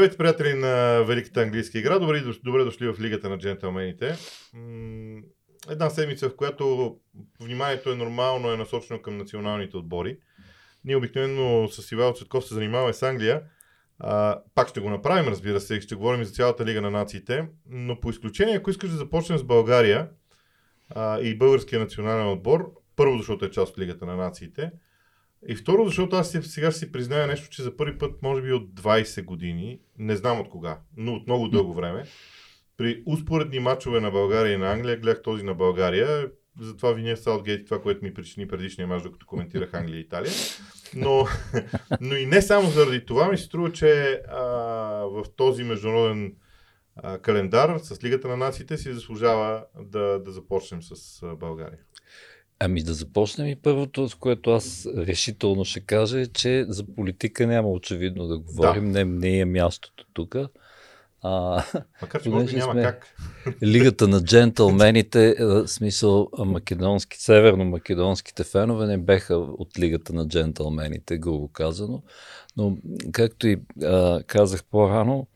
Здравейте, приятели на Великата английска игра. Добре, добре дошли в Лигата на джентълмените. Една седмица, в която вниманието е нормално, е насочено към националните отбори. Ние обикновено с Ивайло Цветков се занимаваме с Англия. А, пак ще го направим, разбира се, ще говорим за цялата Лига на нациите. Но по изключение, ако искаш да започнем с България а, и българския национален отбор, първо, защото е част от Лигата на нациите, и второ, защото аз сега си призная нещо, че за първи път, може би от 20 години, не знам от кога, но от много дълго време, при успоредни матчове на България и на Англия, гледах този на България, затова виня Саутгейт това, което ми причини предишния мач, докато коментирах Англия и Италия. Но, но и не само заради това, ми се струва, че а, в този международен а, календар с Лигата на нациите си заслужава да, да започнем с а, България. Ами да започнем и първото, с което аз решително ще кажа, е, че за политика няма очевидно да говорим. Да. Не, не е мястото тук. А, Макар, че може няма сме как. Лигата на джентълмените, в смисъл македонски, северно-македонските фенове не беха от Лигата на джентълмените, грубо казано. Но, както и а, казах по-рано,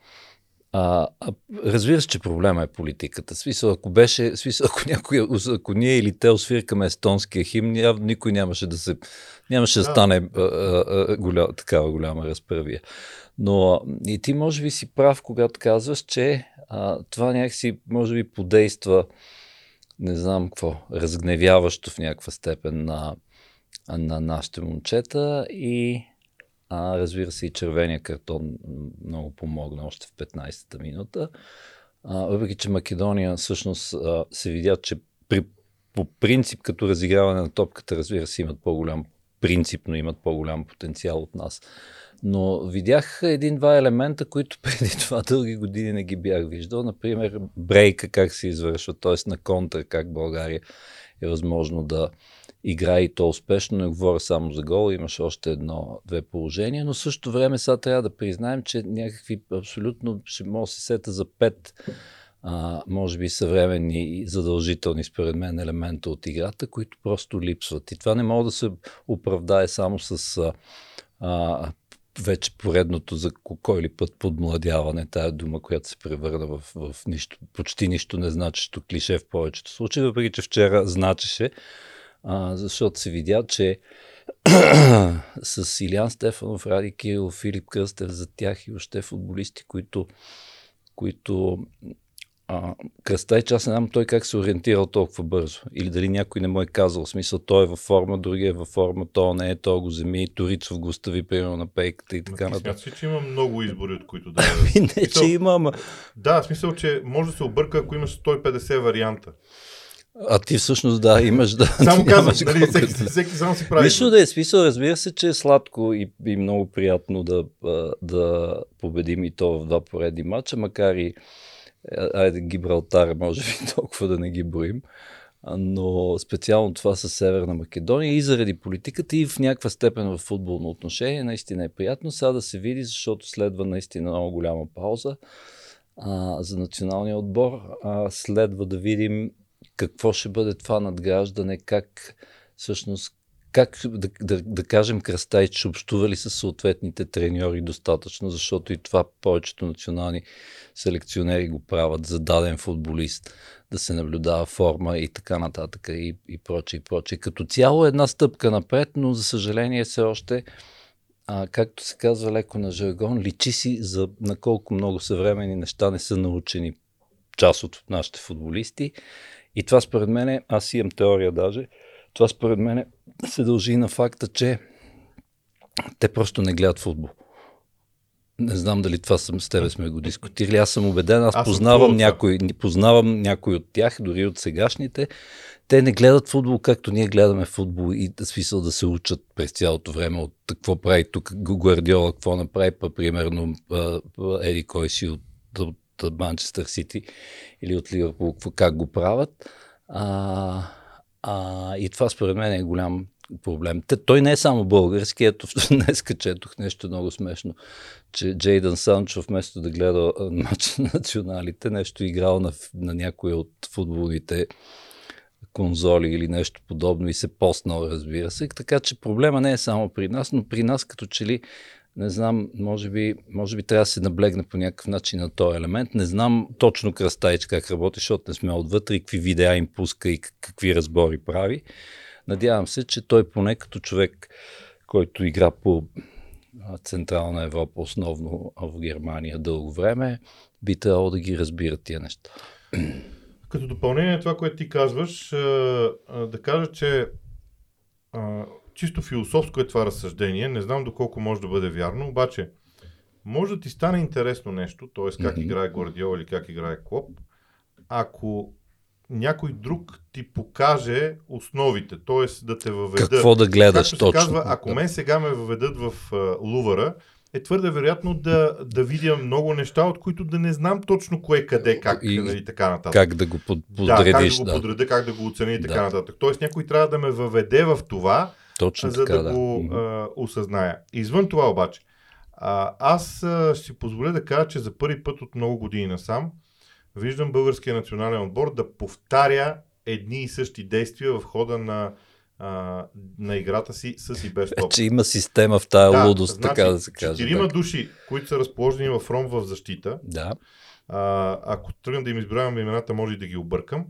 а, а, разбира се, че проблема е политиката. Смисъл, ако беше, смисъл, ако, някой, ако ние или те освиркаме естонския химн, никой нямаше да се, нямаше да, да стане а, а, голям, такава голяма разправия. Но и ти може би си прав, когато казваш, че а, това някакси може би подейства, не знам какво, разгневяващо в някаква степен на, на нашите момчета и а, разбира се и червения картон много помогна още в 15-та минута. А, въпреки, че Македония всъщност а, се видя, че при, по принцип като разиграване на топката, разбира се, имат по-голям принципно имат по-голям потенциал от нас. Но видях един-два елемента, които преди това дълги години не ги бях виждал. Например, брейка как се извършва, т.е. на контра, как България е възможно да, играе и то успешно, не говоря само за гол, имаше още едно-две положения, но също време сега трябва да признаем, че някакви абсолютно ще може да се сета за пет а, може би съвременни и задължителни, според мен, елемента от играта, които просто липсват. И това не може да се оправдае само с а, а, вече поредното за кой ли път подмладяване, тая дума, която се превърна в, в нищо, почти нищо незначещо клише в повечето случаи, въпреки че вчера значеше, а, защото се видя, че с Илян Стефанов, Ради Кирил, Филип Кръстев за тях и още футболисти, които, които а, че аз не знам той как се ориентирал толкова бързо. Или дали някой не му е казал. В смисъл, той е във форма, другия е във форма, то не е, то го земи, Торицов го стави, примерно, на пейката и така нататък. Смяташ че има много избори, от които да... Ами не, смисъл... че има, ама... Да, в смисъл, че може да се обърка, ако имаш 150 варианта. А ти всъщност да, имаш да. Само казвам, нали, всеки, всеки само си прави. Нищо да е смисъл, разбира се, че е сладко и, и много приятно да, да победим и то в два поредни матча, макар и айде Гибралтар, може би толкова да не ги боим. Но специално това с Северна Македония и заради политиката и в някаква степен в футболно отношение наистина е приятно сега да се види, защото следва наистина много голяма пауза а, за националния отбор. А, следва да видим какво ще бъде това надграждане, как всъщност как да, да, да кажем Кръстайч общува ли с съответните треньори достатъчно, защото и това повечето национални селекционери го правят за даден футболист, да се наблюдава форма и така нататък и, и прочее, и прочее. Като цяло е една стъпка напред, но за съжаление все още а, както се казва леко на жаргон, личи си за на колко много съвремени неща не са научени част от нашите футболисти и това според мен, аз имам теория даже, това според мен се дължи на факта, че те просто не гледат футбол. Не знам дали това съм, с тебе сме го дискутирали. Аз съм убеден, аз, аз познавам, някой, познавам някой от тях, дори от сегашните. Те не гледат футбол, както ние гледаме футбол и да смисъл да се учат през цялото време от какво прави тук Гвардиола, какво направи, па, примерно Еди кой си от, от от Манчестър Сити или от Ливърпул, как го правят. А, а, и това според мен е голям проблем. Те, той не е само български. Ето днес четох нещо много смешно, че Джейдън Санчо вместо да гледа матч на националите, нещо играл на, на някой от футболните конзоли или нещо подобно и се постнал, разбира се. Така че проблема не е само при нас, но при нас като че ли Не знам, може би, може би трябва да се наблегне по някакъв начин на този елемент. Не знам точно Кръстайч как работи, защото не сме отвътре и какви видеа им пуска и какви разбори прави. Надявам се, че той поне като човек, който игра по Централна Европа, основно в Германия дълго време, би трябвало да ги разбира тия неща. Като допълнение на това, което ти казваш, да кажа, че чисто философско е това разсъждение. Не знам доколко може да бъде вярно, обаче може да ти стане интересно нещо, т.е. как mm-hmm. играе Гвардиол или как играе Клоп, ако някой друг ти покаже основите, т.е. да те въведат. Какво да гледаш Както точно. Казва, ако мен сега ме въведат в uh, Лувъра, е твърде вероятно да, да видя много неща, от които да не знам точно кое, къде, как и, нали, така нататък. Как да го под, подредиш. Да, как да го да. подреда, как да го оценя и така да. нататък. Тоест някой трябва да ме въведе в това, точно за така, да, да го а, осъзная. Извън това обаче, а, аз а, ще си позволя да кажа, че за първи път от много години насам виждам българския национален отбор да повтаря едни и същи действия в хода на, а, на играта си с и без топ. Че има система в тая да, лудост, значи, така да се каже. Четирима души, които са разположени в ром в защита. Да. А, ако тръгна да им изброявам имената, може и да ги объркам.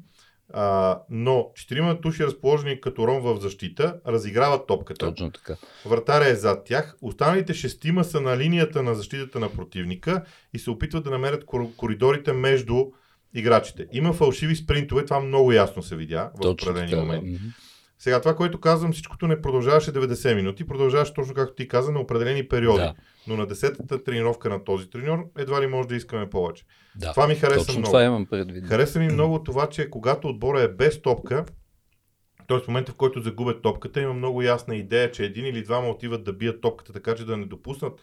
А, но четирима души разположени като ром в защита разиграват топката. Точно така. Вратаря е зад тях. Останалите шестима са на линията на защитата на противника и се опитват да намерят коридорите между играчите. Има фалшиви спринтове, това много ясно се видя в определени моменти. Да. Сега това, което казвам, всичкото не продължаваше 90 минути, продължаваше точно както ти каза на определени периоди. Да. Но на 10-та тренировка на този треньор едва ли може да искаме повече. Да. Това ми хареса точно много. Това имам предвид. Хареса ми много това, че когато отбора е без топка, т.е. в момента в който загубят топката, има много ясна идея, че един или двама отиват да бият топката, така че да не допуснат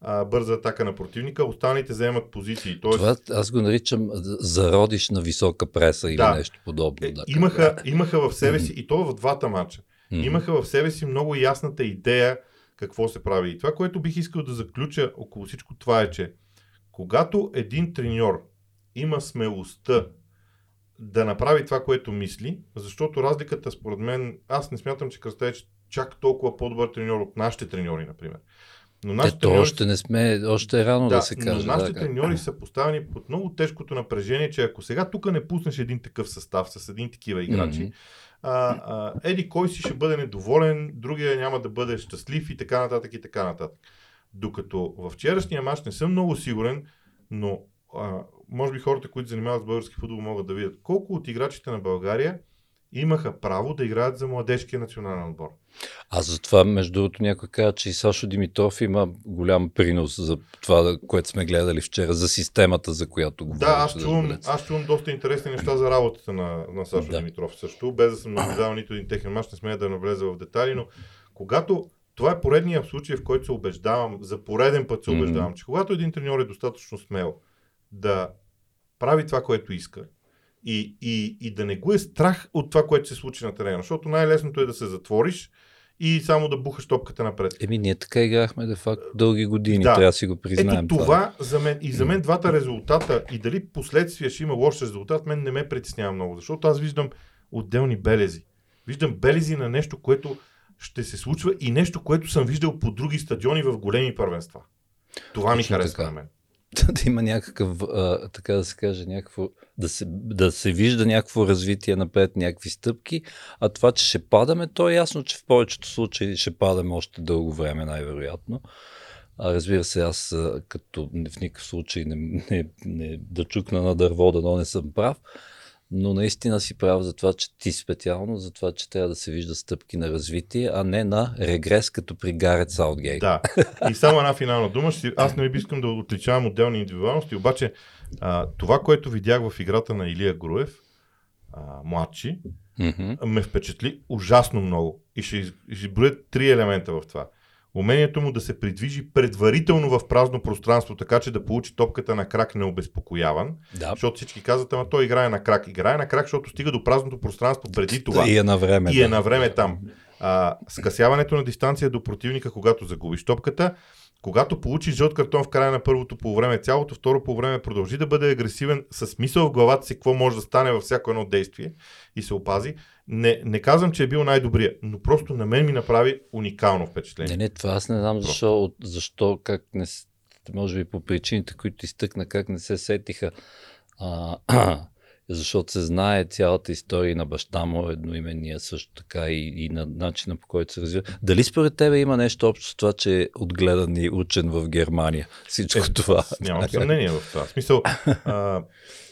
а, бърза атака на противника, останалите заемат позиции. Тоест... Това аз го наричам зародиш на висока преса или да. нещо подобно. Е, да, имаха, имаха в себе си, и то в двата мача, mm-hmm. имаха в себе си много ясната идея какво се прави. И това, което бих искал да заключа около всичко това е, че когато един треньор има смелостта да направи това, което мисли, защото разликата според мен, аз не смятам, че Кръста е чак толкова по-добър треньор от нашите треньори, например. Но нашите Ето, треньори... още не сме, още е рано да, да се каже. Но нашите да, треньори са поставени под много тежкото напрежение, че ако сега тук не пуснеш един такъв състав с един такива играчи, mm-hmm. а, а, еди кой си ще бъде недоволен, другия няма да бъде щастлив и така нататък и така нататък. Докато в вчерашния мач не съм много сигурен, но а, може би хората, които занимават с български футбол, могат да видят колко от играчите на България имаха право да играят за младежкия национален отбор. А затова, между другото, някой каза, че и Сашо Димитров има голям принос за това, което сме гледали вчера, за системата, за която говорим. Да, аз чувам, аз чувам доста интересни неща за работата на, на Сашо да. Димитров също, без да съм наблюдавал нито един техен мач, не смея да навлеза в детайли, но когато това е поредният случай, в който се убеждавам, за пореден път се убеждавам, mm-hmm. че когато един треньор е достатъчно смел да прави това, което иска, и, и, и да не го е страх от това, което се случи на терена. Защото най-лесното е да се затвориш и само да бухаш топката напред. Еми, ние така играхме де факт дълги години, да. трябва да си го признаем. Ето това, това за мен, и за мен двата резултата и дали последствия ще има лош резултат, мен не ме притеснява много, защото аз виждам отделни белези. Виждам белези на нещо, което ще се случва и нещо, което съм виждал по други стадиони в големи първенства. Това ми харесва на мен. да има някакъв, а, така да се каже, някакво, да се, да се вижда някакво развитие напред, някакви стъпки, а това, че ще падаме, то е ясно, че в повечето случаи ще падаме още дълго време, най-вероятно. А разбира се, аз като в никакъв случай не, не, не да чукна на дърво, да но не съм прав, но наистина си прав за това, че ти специално, за това, че трябва да се вижда стъпки на развитие, а не на регрес, като при Гарет Саутгейт. Да. И само една финална дума. Аз не искам да отличавам отделни индивидуалности, обаче а, това, което видях в играта на Илия Груев, а, младши, mm-hmm. ме впечатли ужасно много. И ще, ще броя три елемента в това умението му да се придвижи предварително в празно пространство, така че да получи топката на крак необезпокояван. Да. Защото всички казват, ама той играе на крак. Играе на крак, защото стига до празното пространство преди това. И е на време. И да. е на време там. А, скъсяването на дистанция до противника, когато загубиш топката, когато получи жълт картон в края на първото полувреме, цялото второ полувреме продължи да бъде агресивен с мисъл в главата си какво може да стане във всяко едно действие и се опази. Не, не казвам, че е бил най-добрия, но просто на мен ми направи уникално впечатление. Не, не, това аз не знам защо, защо как не, може би по причините, които изтъкна, как не се сетиха. А, защото се знае цялата история на баща му, едноименния също така и, и на начина по който се развива. Дали според тебе има нещо общо с това, че е отгледан и учен в Германия? Всичко е, това. Нямам съмнение в това. В смисъл, а,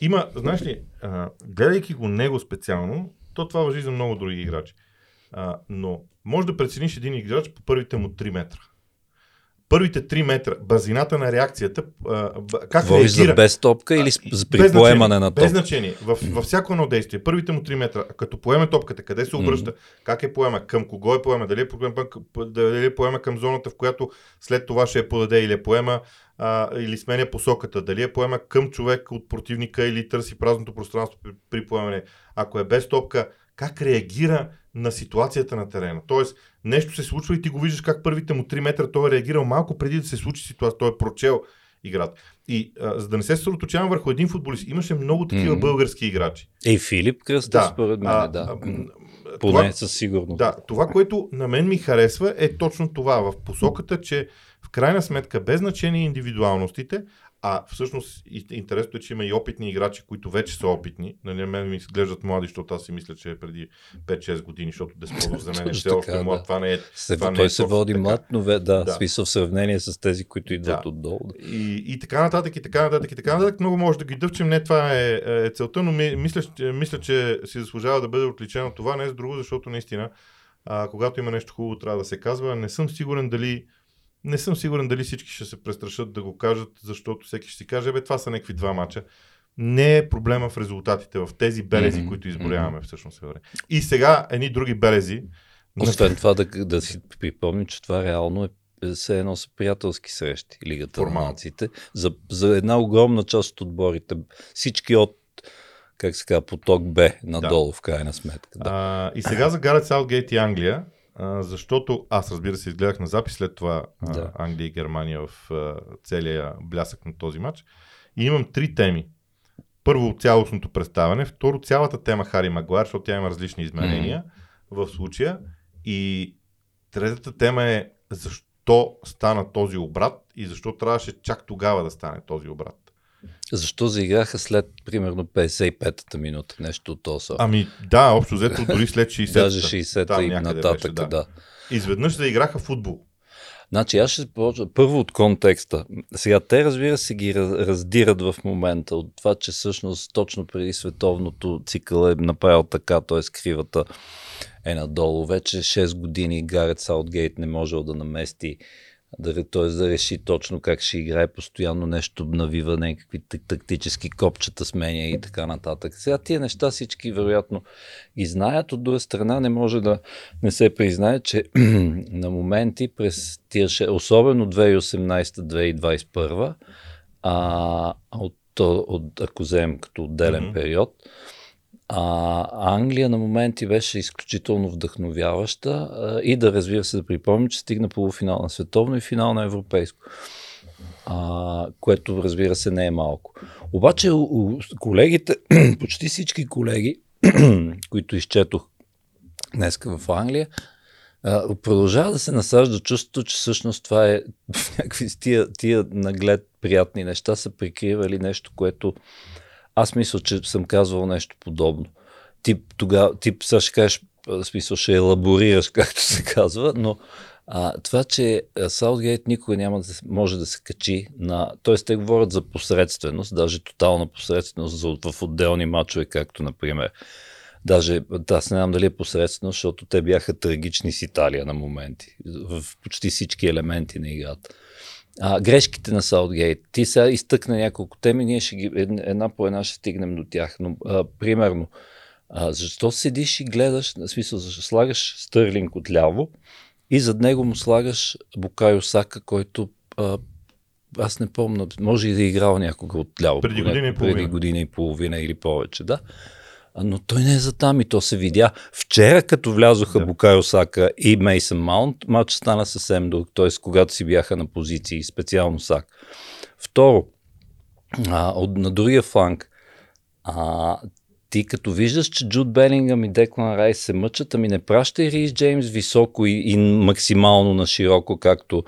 има, знаеш ли, а, гледайки го него специално, то това въжи за много други играчи. А, но може да прецениш един играч по първите му 3 метра първите 3 метра, базината на реакцията, как Говориш реагира. за без топка или при поемане на топка? Без значение. В, във всяко едно действие, първите му 3 метра, като поеме топката, къде се обръща, mm-hmm. как е поема, към кого е поема, дали е, поема, дали е поема към зоната, в която след това ще е подаде или е поема а, или сменя посоката, дали е поема към човек от противника или търси празното пространство при, при поемане. Ако е без топка, как реагира на ситуацията на терена. Тоест, нещо се случва и ти го виждаш как първите му 3 метра той е реагирал малко преди да се случи ситуация. Той е прочел играта. И а, за да не се съсредоточавам върху един футболист, имаше много такива mm-hmm. български играчи. Ей, Филип Кръстев, да, според мен, а, да. А, Поне със сигурност. Да, това, което на мен ми харесва е точно това, в посоката, че в крайна сметка, без значение индивидуалностите, а всъщност интересното е, че има и опитни играчи, които вече са опитни. Нали, мен ми изглеждат млади, защото аз си мисля, че е преди 5-6 години, защото Десподов за мен е все още млад. Да. Това не е. Се, това той не е се води така. млад, но да, да. смисъл в сравнение с тези, които идват да. отдолу. И, и така нататък, и така нататък, и така нататък. Много може да ги дъвчем. Не това е, е целта, но ми, мисля, мисля, че си заслужава да бъде отличен от това. Не с друго, защото наистина, а, когато има нещо хубаво, трябва да се казва. Не съм сигурен дали не съм сигурен дали всички ще се престрашат да го кажат, защото всеки ще си каже, бе, това са някакви два мача. Не е проблема в резултатите, в тези белези, mm-hmm. които изборяваме всъщност. И сега едни други белези. Освен това да, да си припомним, че това реално е все едно са приятелски срещи, Лигата на нациите. За, за една огромна част от отборите, всички от как се казва, поток Б надолу да. в крайна сметка. Да. А, и сега за Гарет Саутгейт и Англия, а, защото аз разбира се изгледах на запис след това да. Англия и Германия в а, целия блясък на този матч. И имам три теми. Първо цялостното представяне, второ цялата тема Хари Магуар, защото тя има различни изменения mm-hmm. в случая. И третата тема е защо стана този обрат и защо трябваше чак тогава да стане този обрат. Защо заиграха след, примерно, 55-та минута, нещо от това? Ами да, общо взето дори след 60-та. Даже 60-та и нататък, беше, да. да. Изведнъж заиграха футбол. Значи аз ще започна първо от контекста. Сега те разбира се ги раздират в момента от това, че всъщност точно преди световното цикъл е направил така, т.е. кривата е надолу. Вече 6 години Гарет Саутгейт не можел да намести да, т.е. да реши точно как ще играе, постоянно нещо навива, някакви тактически копчета сменя и така нататък. Сега тия неща всички вероятно ги знаят, от друга страна не може да не се признае, че на моменти през тия, особено 2018-2021, а, от, от, ако вземем като отделен mm-hmm. период, а Англия на моменти беше изключително вдъхновяваща и да разбира се да припомня, че стигна полуфинал на световно и финал на европейско. А, което разбира се не е малко. Обаче колегите, почти всички колеги, които изчетох днес в Англия, продължава да се насажда чувството, че всъщност това е някакви тия, тия наглед приятни неща са прикривали нещо, което аз мисля, че съм казвал нещо подобно. Ти тогава, ти сега ще кажеш, смисъл ще елаборираш, както се казва, но а, това, че Саутгейт никога няма да може да се качи на... Тоест, те говорят за посредственост, даже тотална посредственост за, в отделни матчове, както, например, Даже аз не знам дали е посредствено, защото те бяха трагични с Италия на моменти, в почти всички елементи на играта. А, грешките на Саутгейт. Ти сега изтъкна няколко теми, ние ще ги, една по една ще стигнем до тях. Но, а, примерно, а, защо седиш и гледаш, на смисъл, защо слагаш Стърлинг отляво и зад него му слагаш Букайо Сака, който а, аз не помня, може и да е играл някога отляво. Преди година и половина. Преди година и половина или повече, да. Но той не е за там и то се видя. Вчера, като влязоха да. Букайо Сака и Мейсън Маунт, матч стана съвсем друг, т.е. когато си бяха на позиции, специално Сак. Второ, а, от, на другия фланг, а, ти като виждаш, че Джуд Белингъм и Деклан Райс се мъчат, ами не пращай Рис Джеймс високо и, и максимално на широко, както,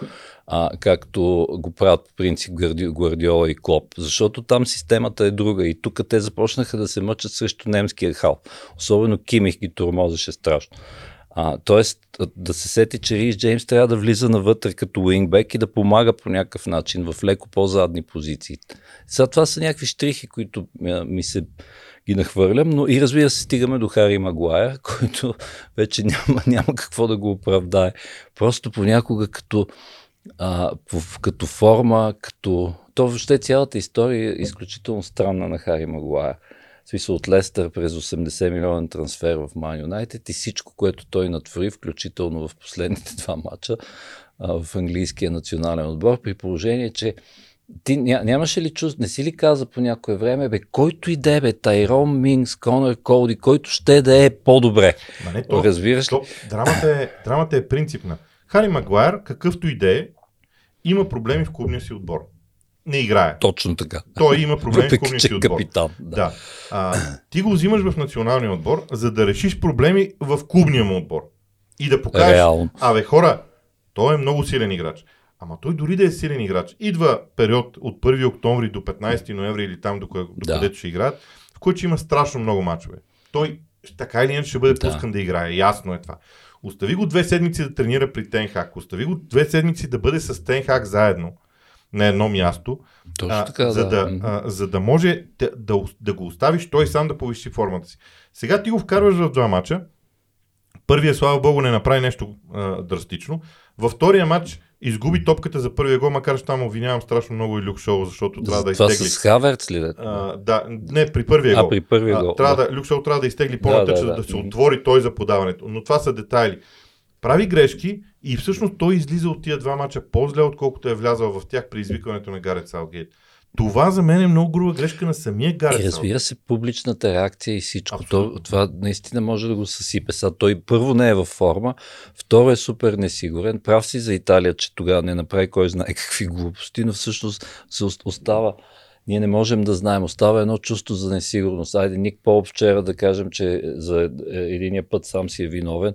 а, както го правят по принцип Гвардиола и Клоп, защото там системата е друга и тук те започнаха да се мъчат срещу немския хал. Особено Кимих ги тормозеше страшно. А, тоест да се сети, че Рис Джеймс трябва да влиза навътре като уингбек и да помага по някакъв начин в леко по-задни позиции. Сега това са някакви штрихи, които ми се ги нахвърлям, но и разбира се стигаме до Хари Магуайер, който вече няма, няма какво да го оправдае. Просто понякога като, а, като форма, като... То въобще цялата история е изключително странна на Хари Магуайер. Смисъл от Лестър през 80 милионен трансфер в Ман Юнайтед и всичко, което той натвори, включително в последните два мача в английския национален отбор, при положение, че ти ня, нямаше ли чувство, не си ли каза по някое време, бе, който и да е, бе, Тайрон Мингс, Конър Колди, който ще да е по-добре. Ма не, то, Разбираш то, ли? Драмата е, драмата е принципна. Хари Магуайр, какъвто и да е, има проблеми в клубния си отбор. Не играе. Точно така. Той има проблеми Въпреки, в клубния си отбор. Капитан, да. да. А, ти го взимаш в националния отбор, за да решиш проблеми в клубния му отбор. И да покажеш, Реално. абе хора, той е много силен играч. Ама той дори да е силен играч. Идва период от 1 октомври до 15 ноември или там, до, до да. където ще играят, в който има страшно много мачове. Той така или иначе ще бъде да. пускан да играе. Ясно е това. Остави го две седмици да тренира при Тенхак. Остави го две седмици да бъде с Тенхак заедно на едно място, Точно а, така, за, да. Да, а, за да може да, да, да го оставиш той сам да повиши формата си. Сега ти го вкарваш в два мача. Първия, слава богу, не направи нещо а, драстично. Във втория матч изгуби топката за първия гол, макар че там обвинявам страшно много и Люк Шоу, защото трябва да изтегли. Това с Хаверц ли? А, да, не, при първия гол. А, при първия гол. А, трябва да. Люк Шоу трябва да изтегли по-натъча, да, да, да. да се отвори той за подаването. Но това са детайли. Прави грешки и всъщност той излиза от тия два мача по-зле, отколкото е влязъл в тях при извикването на Гарет Салгейт. Това за мен е много груба грешка на самия Гарет. И разбира се, публичната реакция и всичко. То, това наистина може да го съсипе. Са, той първо не е във форма, второ е супер несигурен. Прав си за Италия, че тогава не направи кой знае какви глупости, но всъщност се остава ние не можем да знаем. Остава едно чувство за несигурност. Айде, Ник Пол вчера да кажем, че за единия път сам си е виновен,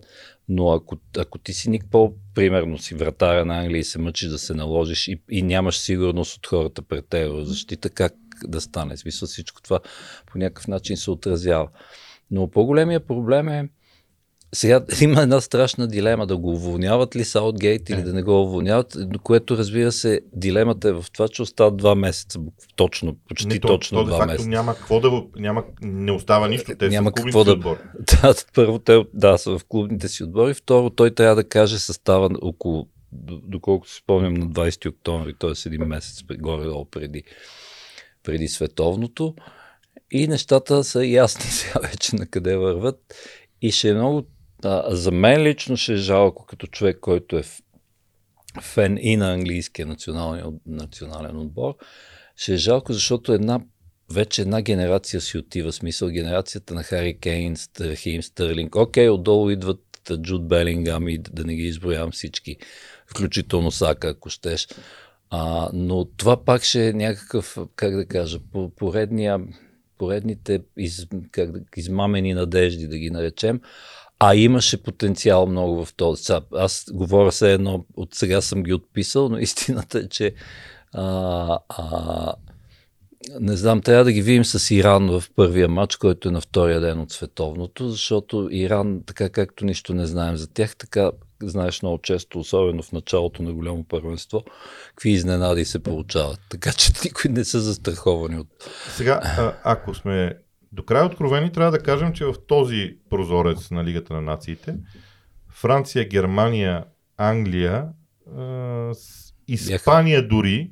но ако, ако ти си Ник Пол, примерно си вратаря на Англия и се мъчиш да се наложиш и, и нямаш сигурност от хората пред теб защита, как да стане? Смисъл всичко това по някакъв начин се отразява. Но по-големия проблем е, сега има една страшна дилема да го уволняват ли Саутгейт или е. да не го уволняват, което разбира се, дилемата е в това, че остават два месеца, точно, почти не, то, точно то, два факто месеца. Няма какво да, няма, не остава нищо, те няма са в какво да, отбори. Да, първо те, да, са в клубните си отбори, второ той трябва да каже състава около, доколкото си спомням на 20 октомври, т.е. един месец горе-долу преди, преди световното. И нещата са ясни сега вече на къде върват. И ще е много а, за мен лично ще е жалко като човек, който е фен и на английския национален, национален отбор. Ще е жалко, защото една вече една генерация си отива. Смисъл генерацията на Хари Кейн, Рахим Стърлинг. Окей, отдолу идват Джуд Белингам и да не ги изброявам всички, включително Сака, ако щеш. А, но това пак ще е някакъв, как да кажа, поредния, поредните из, как да, измамени надежди, да ги наречем. А имаше потенциал много в този. Аз говоря се едно, от сега съм ги отписал, но истината е, че а, а, не знам, трябва да ги видим с Иран в първия матч, който е на втория ден от световното, защото Иран, така както нищо не знаем за тях, така знаеш много често, особено в началото на голямо първенство, какви изненади се получават. Така че никой не са застраховани от... Сега, а, ако сме до края откровени трябва да кажем, че в този прозорец на Лигата на нациите Франция, Германия, Англия, Испания дори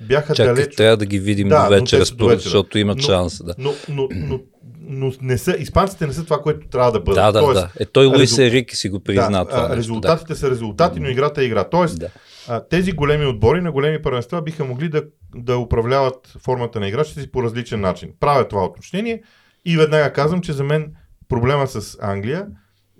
бяха Чакай, далеч. трябва да ги видим да, до вечера, според, защото имат но, шанс. Да. Но, но, но, но не са, испанците не са това, което трябва да бъдат. Да, да, Тоест, да. Е, той Луис резул... Ерик си го призна да, това. Резултатите да. са резултати, но играта е игра. Тоест, да а, тези големи отбори на големи първенства биха могли да, да управляват формата на играчите си по различен начин. Правя това уточнение И веднага казвам, че за мен проблема с Англия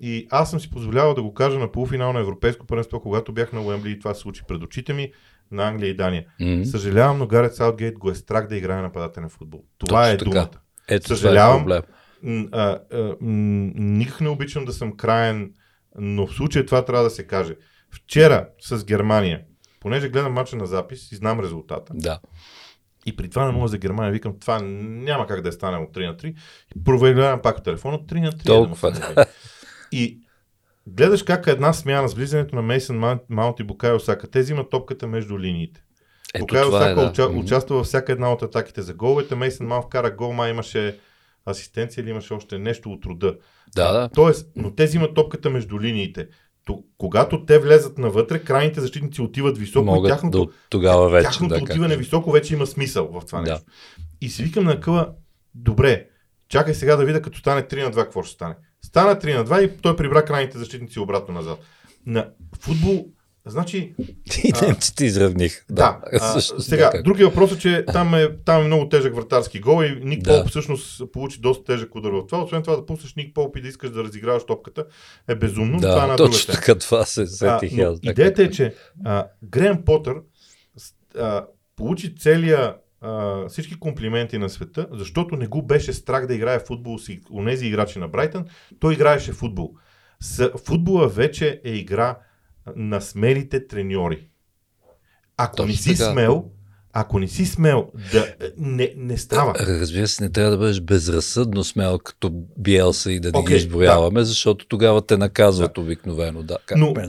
и аз съм си позволявал да го кажа на полуфинал на Европейско първенство, когато бях на Уембли и това се случи пред очите ми на Англия и Дания. М. Съжалявам, но Гарет Саутгейт го е страх да играе нападателен футбол. Това Точно е така. Ето Съжалявам. това е проблем. А, а, никак не обичам да съм краен, но в случая това трябва да се каже. Вчера с Германия, понеже гледам мача на запис и знам резултата, Да. и при това на 0 за Германия викам, това няма как да е стане от 3 на 3. И проверявам пак телефона, 3 на 3. Толкова, е да се намери. И гледаш как една смяна с влизането на Мейсън Маунт- и Букайо Сака. Те взимат топката между линиите. Ето Букайо това е, Сака да. уча, Мгм. участва във всяка една от атаките за головете. Мейсън Маунт вкара гол, май имаше асистенция или имаше още нещо от рода. Да, да. Тоест, но те взимат топката между линиите. То, когато те влезат навътре, крайните защитници отиват високо и Могат тяхното, да тогава вече. тяхното да, как- отиване високо вече има смисъл в това Да. нещо. И си викам на къла, добре, чакай сега да видя като стане 3 на 2, какво ще стане. Стана 3 на 2 и той прибра крайните защитници обратно назад. На футбол, значи, И А, немците изравних. да, а, Също сега, така. другия въпрос е, че там е, там е много тежък вратарски гол и Ник Да. Полп всъщност получи доста тежък удар в това. Освен това да пуснеш Ник Полп и да искаш да разиграваш топката е безумно. но това е Да, точно така това се А, сетих но аз. да, идеята е, че а, Греъм Потър а, получи целия а, всички комплименти на света, защото не го беше страх да играе футбол с онези играчи на Брайтън. Той играеше футбол. С, футбола вече е игра на смелите треньори. Ако не Точно си така. смел, ако не си смел да не, не става. Разбира се, не трябва да бъдеш безразсъдно смел като Биелса и да не Окей, ги изброяваме, защото тогава те наказват обикновено. Да, как Но- ме-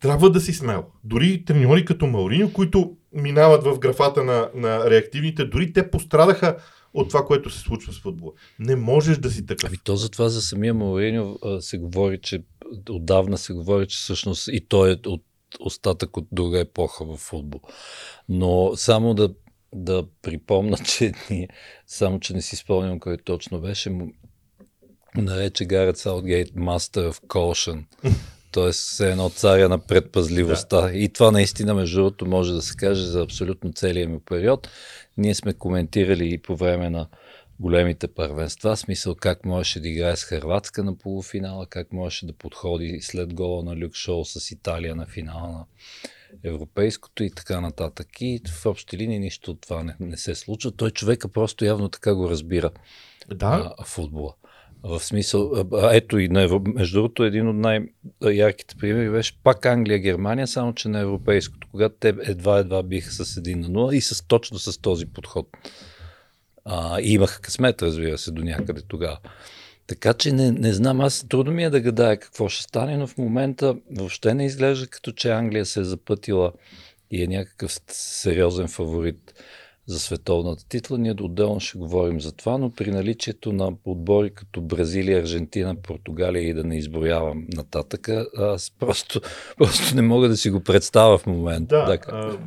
Трябва да си смел. Дори треньори като Мауриньо, които минават в графата на, на реактивните, дори те пострадаха от това, което се случва с футбола. Не можеш да си такъв. Ами то за това за самия Мауриньо се говори, че отдавна се говори, че всъщност и той е от остатък от друга епоха в футбол. Но само да, да припомна, че ние, само че не си спомням кой точно беше, нарече Гарет Саутгейт Master of Caution. Тоест, все едно царя на предпазливостта. Да. И това наистина, между другото, може да се каже за абсолютно целия ми период. Ние сме коментирали и по време на големите първенства, смисъл как можеше да играе с Хрватска на полуфинала, как можеше да подходи след гола на Люк Шоу с Италия на финала на европейското и така нататък. И в общи линии нищо от това не, не се случва. Той човека просто явно така го разбира Да, а, футбола. В смисъл, ето и на Евро... между другото, един от най-ярките примери беше пак Англия-Германия, само че на европейското, когато те едва-едва биха с 1 на 0 и с, точно с този подход. А, и имаха късмет, разбира се, до някъде тогава. Така че не, не знам, аз трудно ми е да гадая какво ще стане, но в момента въобще не изглежда като че Англия се е запътила и е някакъв сериозен фаворит за световната титла. Ние отделно ще говорим за това, но при наличието на отбори като Бразилия, Аржентина, Португалия и да не изброявам нататък, аз просто, просто не мога да си го представя в момента. да. Така. а,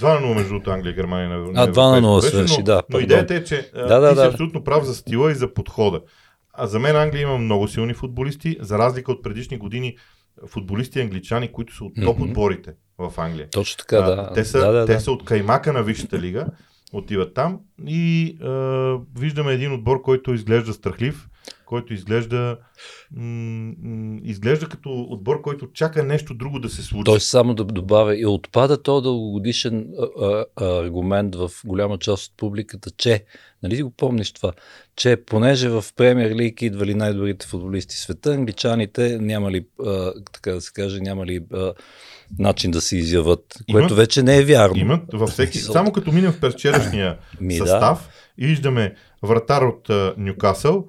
2 на 0 между Англия и Германия. На, А, 2 на 0 европейско беше, свърши, да, Но идеята е, че Да, да, ти си да. абсолютно прав за стила и за подхода. А за мен Англия има много силни футболисти, за разлика от предишни години футболисти англичани, които са от топ отборите в Англия. Точно така, да. Те, са, да, да, те да. са от каймака на Висшата лига, отиват там и а, виждаме един отбор, който изглежда страхлив, който изглежда, м- м- изглежда като отбор, който чака нещо друго да се случи. Той само да добавя и отпада то дългогодишен а, а, аргумент в голяма част от публиката, че, нали го помниш това, че понеже в Премьер Лиг идвали най-добрите футболисти в света, англичаните нямали, а, така да се каже, нямали а, начин да се изяват, Имат- което вече не е вярно. Имат във всеки. Само като минем в вчерашния Ми, да. състав и виждаме вратар от Нюкасъл,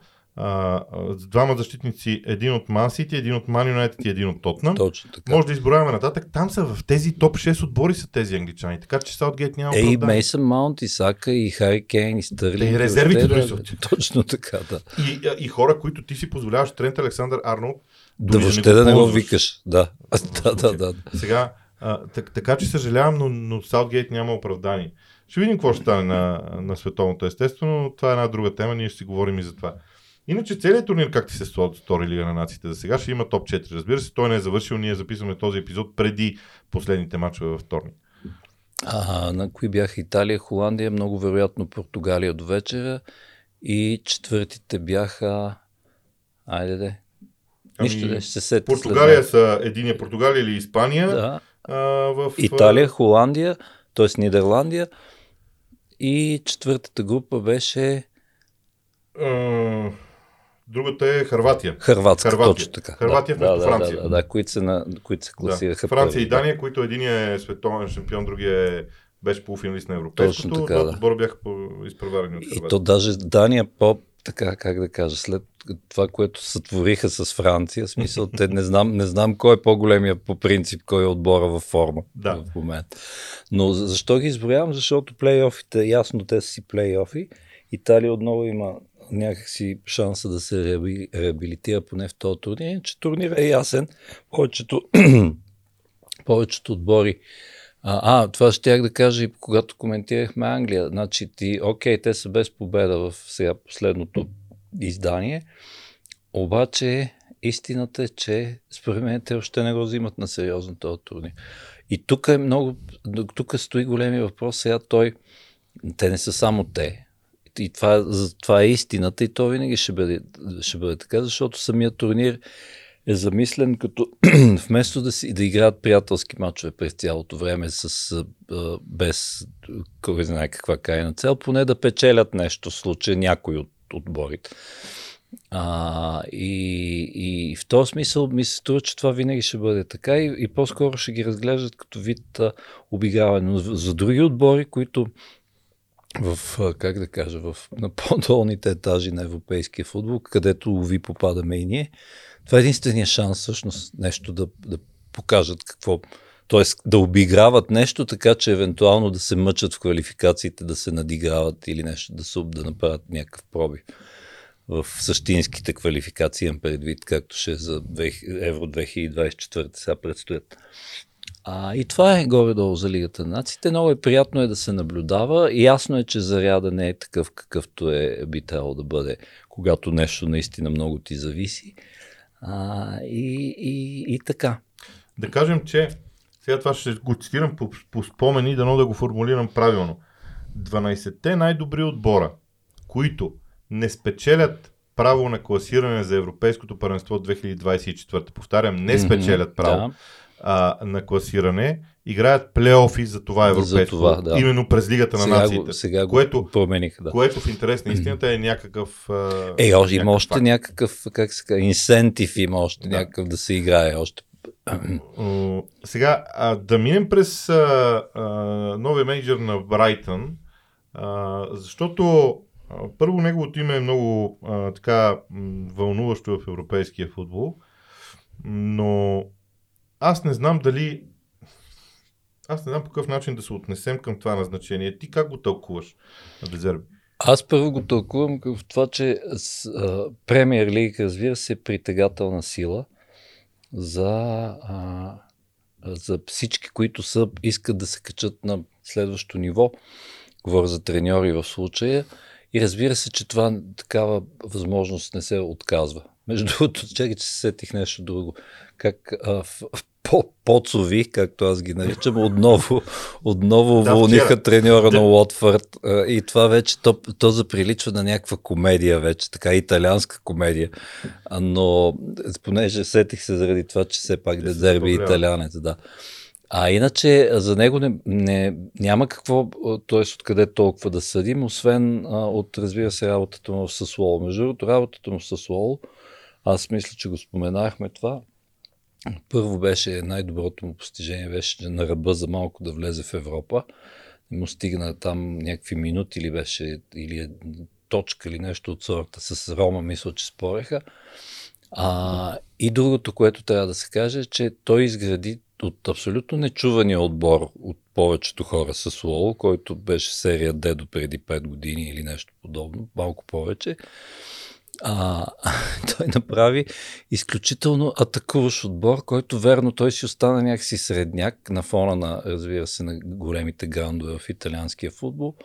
с двама защитници, един от Ман Сити, един от Ман Юнайтед и един от Тотнам. Точно така. Може да изброяваме нататък. Там са в тези топ 6 отбори са тези англичани. Така че Саутгейт няма Е, и оправдание. Мейсън Маунт, и Сака, и Хари Кейн, и Стърлинг. И резервите дори да, са. Точно така, да. И, и хора, които ти си позволяваш, Трент Александър Арнолд, Да въобще да не го викаш. Да, да, да, да. Сега, а, так, така че съжалявам, но, но Саутгейт няма оправдание. Ще видим какво ще стане на, на световното естествено, но това е една друга тема, ние ще си говорим и за това. Иначе целият турнир, как ти се стори Лига на нациите за сега, ще има топ 4. Разбира се, той не е завършил, ние записваме този епизод преди последните мачове във вторник. А, на кои бяха Италия, Холандия, много вероятно Португалия до вечера И четвъртите бяха... Айде де. Нищо Ами, ще се Португалия са единия Португалия или Испания. Да. А, в, Италия, Холандия, т.е. Нидерландия. И четвъртата група беше А, другата е Харватия. Хърватска, Хърватия. точно така. Хърватия да, вместо да, Франция. Да, да, да, които се, на, които се Да. класираха. Франция първи, и Дания, които един е световен шампион, другия е беше полуфиналист на европейското. Точно така, да. отбора бяха изпреварени от И Хърватия. то даже Дания по така, как да кажа, след това, което сътвориха с Франция, смисъл, те не знам, не знам кой е по-големия по принцип, кой е отбора във форма Да. в момента. Но за- защо ги изброявам? Защото плейофите, ясно, те са си плейофи. Италия отново има някакси шанса да се реаби- реабилитира поне в този турнир, че турнир е ясен. Повечето, повечето отбори а, а, това ще да кажа и когато коментирахме Англия. Значи ти, окей, те са без победа в сега последното издание, обаче истината е, че според мен те още не го взимат на сериозно този турнир. И тук е много, тук стои големи въпрос, сега той, те не са само те. И това, това е истината и то винаги ще бъде, ще бъде така, защото самият турнир е замислен като вместо да, си, да играят приятелски матчове през цялото време с, а, без кой знае каква крайна цел, поне да печелят нещо в случая някой от отборите. А, и, и в този смисъл ми се струва, че това винаги ще бъде така и, и по-скоро ще ги разглеждат като вид а, обиграване. Но за други отбори, които в, как да кажа, в, на по-долните етажи на европейския футбол, където ви попадаме и ние, това е единствения шанс всъщност нещо да, да покажат какво, т.е. да обиграват нещо, така че евентуално да се мъчат в квалификациите, да се надиграват или нещо, да, се, да направят някакъв пробив в същинските квалификации, имам предвид, както ще за 2000 Евро 2024 сега предстоят. А, и това е горе-долу за Лигата на нациите. Много е приятно е да се наблюдава. Ясно е, че заряда не е такъв, какъвто е би трябвало да бъде, когато нещо наистина много ти зависи. А, и, и, и така. Да кажем, че сега това ще го цитирам по, по спомени, дано да го формулирам правилно. 12-те най-добри отбора, които не спечелят право на класиране за Европейското първенство от 2024. Повтарям, не спечелят право Да. А, на класиране, играят плейофи за това европейско. За това, да. Именно през Лигата на Сега, нациите. го, сега което, го промениха. Да. което в интерес на истината е някакъв. а, Е, още, има още факт. някакъв, как се казва, инсентив има още Да. някакъв да се играе още. Сега, а, да минем през а, а, новия менеджер на Брайтън, а, защото а, първо неговото име е много а, така вълнуващо в европейския футбол, но аз не знам дали аз не знам по какъв начин да се отнесем към това назначение. Ти как го тълкуваш, Дезерби? Аз първо го тълкувам в това, че Премьер Лиг, разбира се, е притегателна сила за, а, за всички, които са, искат да се качат на следващо ниво. Говоря за треньори в случая. И разбира се, че това такава възможност не се отказва. Между другото, чакай, че се сетих нещо друго. Как а, в, в по, поцови, както аз ги наричам, отново, отново Да, вчера. треньора Да. на Уотфорд и това вече, то, то заприличва на някаква комедия вече, така италианска комедия. Но понеже сетих се заради това, че все пак да дерби италянец, да. А иначе за него не, не, няма какво, т.е. откъде толкова да съдим, освен а, от, разбира се, работата му в Съслоло. Между другото, работата му в Съслоло, аз мисля, че го споменахме това, първо беше най-доброто му постижение, беше на ръба за малко да влезе в Европа. Му стигна там някакви минути или беше, или е точка или нещо от сорта. С Рома мисля, че спореха. А, и другото, което трябва да се каже, е, че той изгради от абсолютно нечувания отбор от повечето хора с Лоло, който беше серия Д до преди 5 години или нещо подобно, малко повече. А, той направи изключително атакуващ отбор, който верно той си остана някакси средняк на фона на, разбира се, на големите грандове в италианския футбол.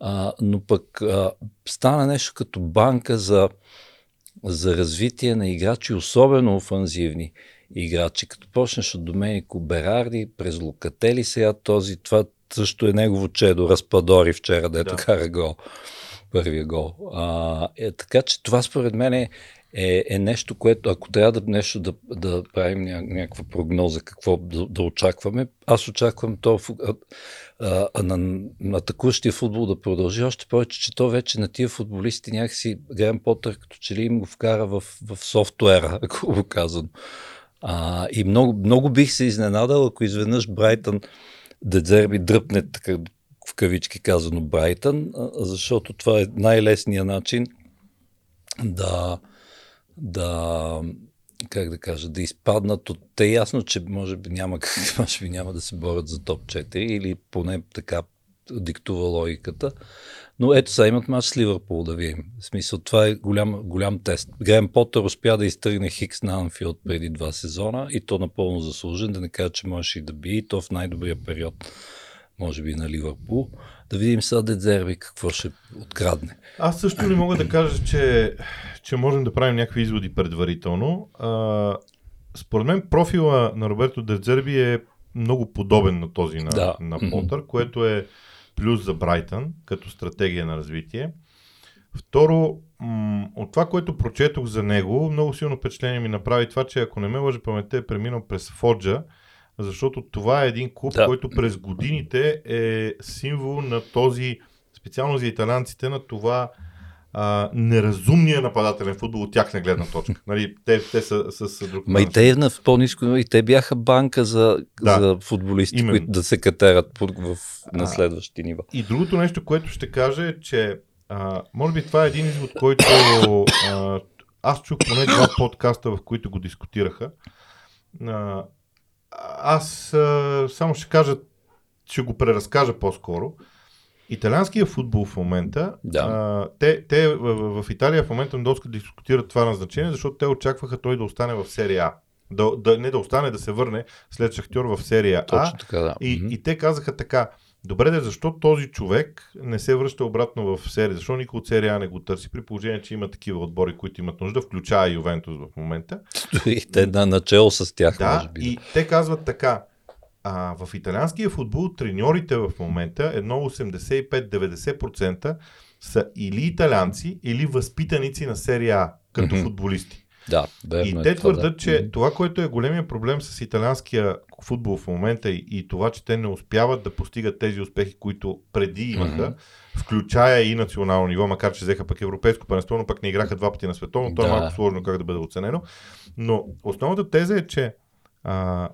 А, но пък а, стана нещо като банка за, за развитие на играчи, особено офанзивни играчи. Като почнеш от Доменико Берарди, през Лукатели, сега този, това също е негово чедо, Разпадори вчера, дето да. кара гол. Първия гол. А, е, така че това според мен е, е, е нещо, което ако трябва да нещо да, да правим ня, някаква прогноза, какво да, да очакваме, аз очаквам то а, а, на, на атакуващия футбол да продължи, още повече, че то вече на тия футболисти някакси Грем Потър като че ли им го вкара в, в софтуера, го казвам. А, и много, много бих се изненадал, ако изведнъж Брайтън Дедзерби дръпне така, в кавички казано Брайтън, защото това е най-лесният начин да, да как да кажа, да изпаднат от... Те ясно, че може би няма, може би няма да се борят за топ 4 или поне така диктува логиката. Но ето сега имат мач с Ливърпул да видим. В смисъл, това е голям, голям тест. Грем Потър успя да изтръгне Хикс на Анфилд преди два сезона и то напълно заслужен, да не кажа, че можеше и да би, и то в най-добрия период, може би на Ливърпул. Да видим сега Дедзерви какво ще открадне. Аз също не мога да кажа, че, че можем да правим някакви изводи предварително. А, според мен профила на Роберто Дедзерби е много подобен на този на, да. на Потър, което е плюс за Брайтън като стратегия на развитие. Второ, м- от това, което прочетох за него, много силно впечатление ми направи това, че ако не ме лъжа паметта е преминал през Фоджа, защото това е един клуб, да. който през годините е символ на този, специално за италянците, на това а, неразумния нападателен футбол от тяхна гледна точка. Нали, те, те са с друг Ма и те на по-низко, и те бяха банка за, да, за футболисти, именно. които да се катерат в, на следващи нива. И другото нещо, което ще кажа е, че а, може би това е един извод, който а, аз чух поне два подкаста, в които го дискутираха. А, аз а, само ще кажа, ще го преразкажа по-скоро. Италианския футбол в момента, да. а, те, те в, в Италия в момента да дискутират това назначение, защото те очакваха той да остане в серия А. Да, да, не да остане, да се върне след Шахтьор в серия А. Точно така, да. И, mm-hmm. и те казаха така, добре де, защо този човек не се връща обратно в серия? Защо никой от серия не го търси, при положение, че има такива отбори, които имат нужда, включая Ювентус в момента. И те на начало с тях, да, може би. И те казват така, а, в италианския футбол треньорите в момента, едно 85-90% са или италианци, или възпитаници на серия А, като mm-hmm. футболисти. Да, и е те твърдат, да. че това, което е големия проблем с италианския футбол в момента и, и това, че те не успяват да постигат тези успехи, които преди имаха, mm-hmm. включая и национално ниво, макар че взеха пък европейско първенство, но пък не играха два пъти на световно, то е да. е малко сложно как да бъде оценено. Но основната теза е, че а,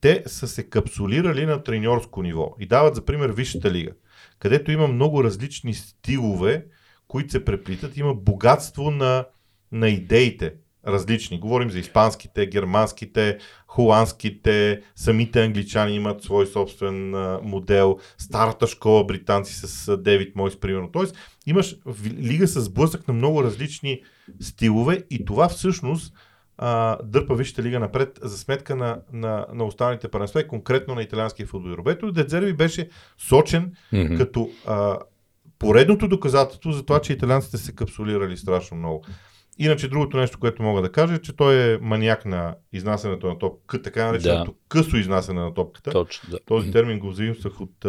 те са се капсулирали на треньорско ниво и дават за пример Висшата лига, където има много различни стилове, които се преплитат. Има богатство на, на идеите различни. Говорим за испанските, германските, холандските, самите англичани имат свой собствен а, модел, старата школа британци с Девид Мойс, примерно. Тоест, имаш лига с блъсък на много различни стилове и това всъщност а, дърпа Висшата лига напред за сметка на, на, на останалите паренства, конкретно на италианския футбол. Робето Дедзерви беше сочен mm-hmm. като а, поредното доказателство за това, че италианците се капсулирали страшно много. Иначе другото нещо, което мога да кажа е, че той е маняк на изнасянето на топка, така нареченото да. късо изнасяне на топката. Точно, да. Този термин го взаимствах от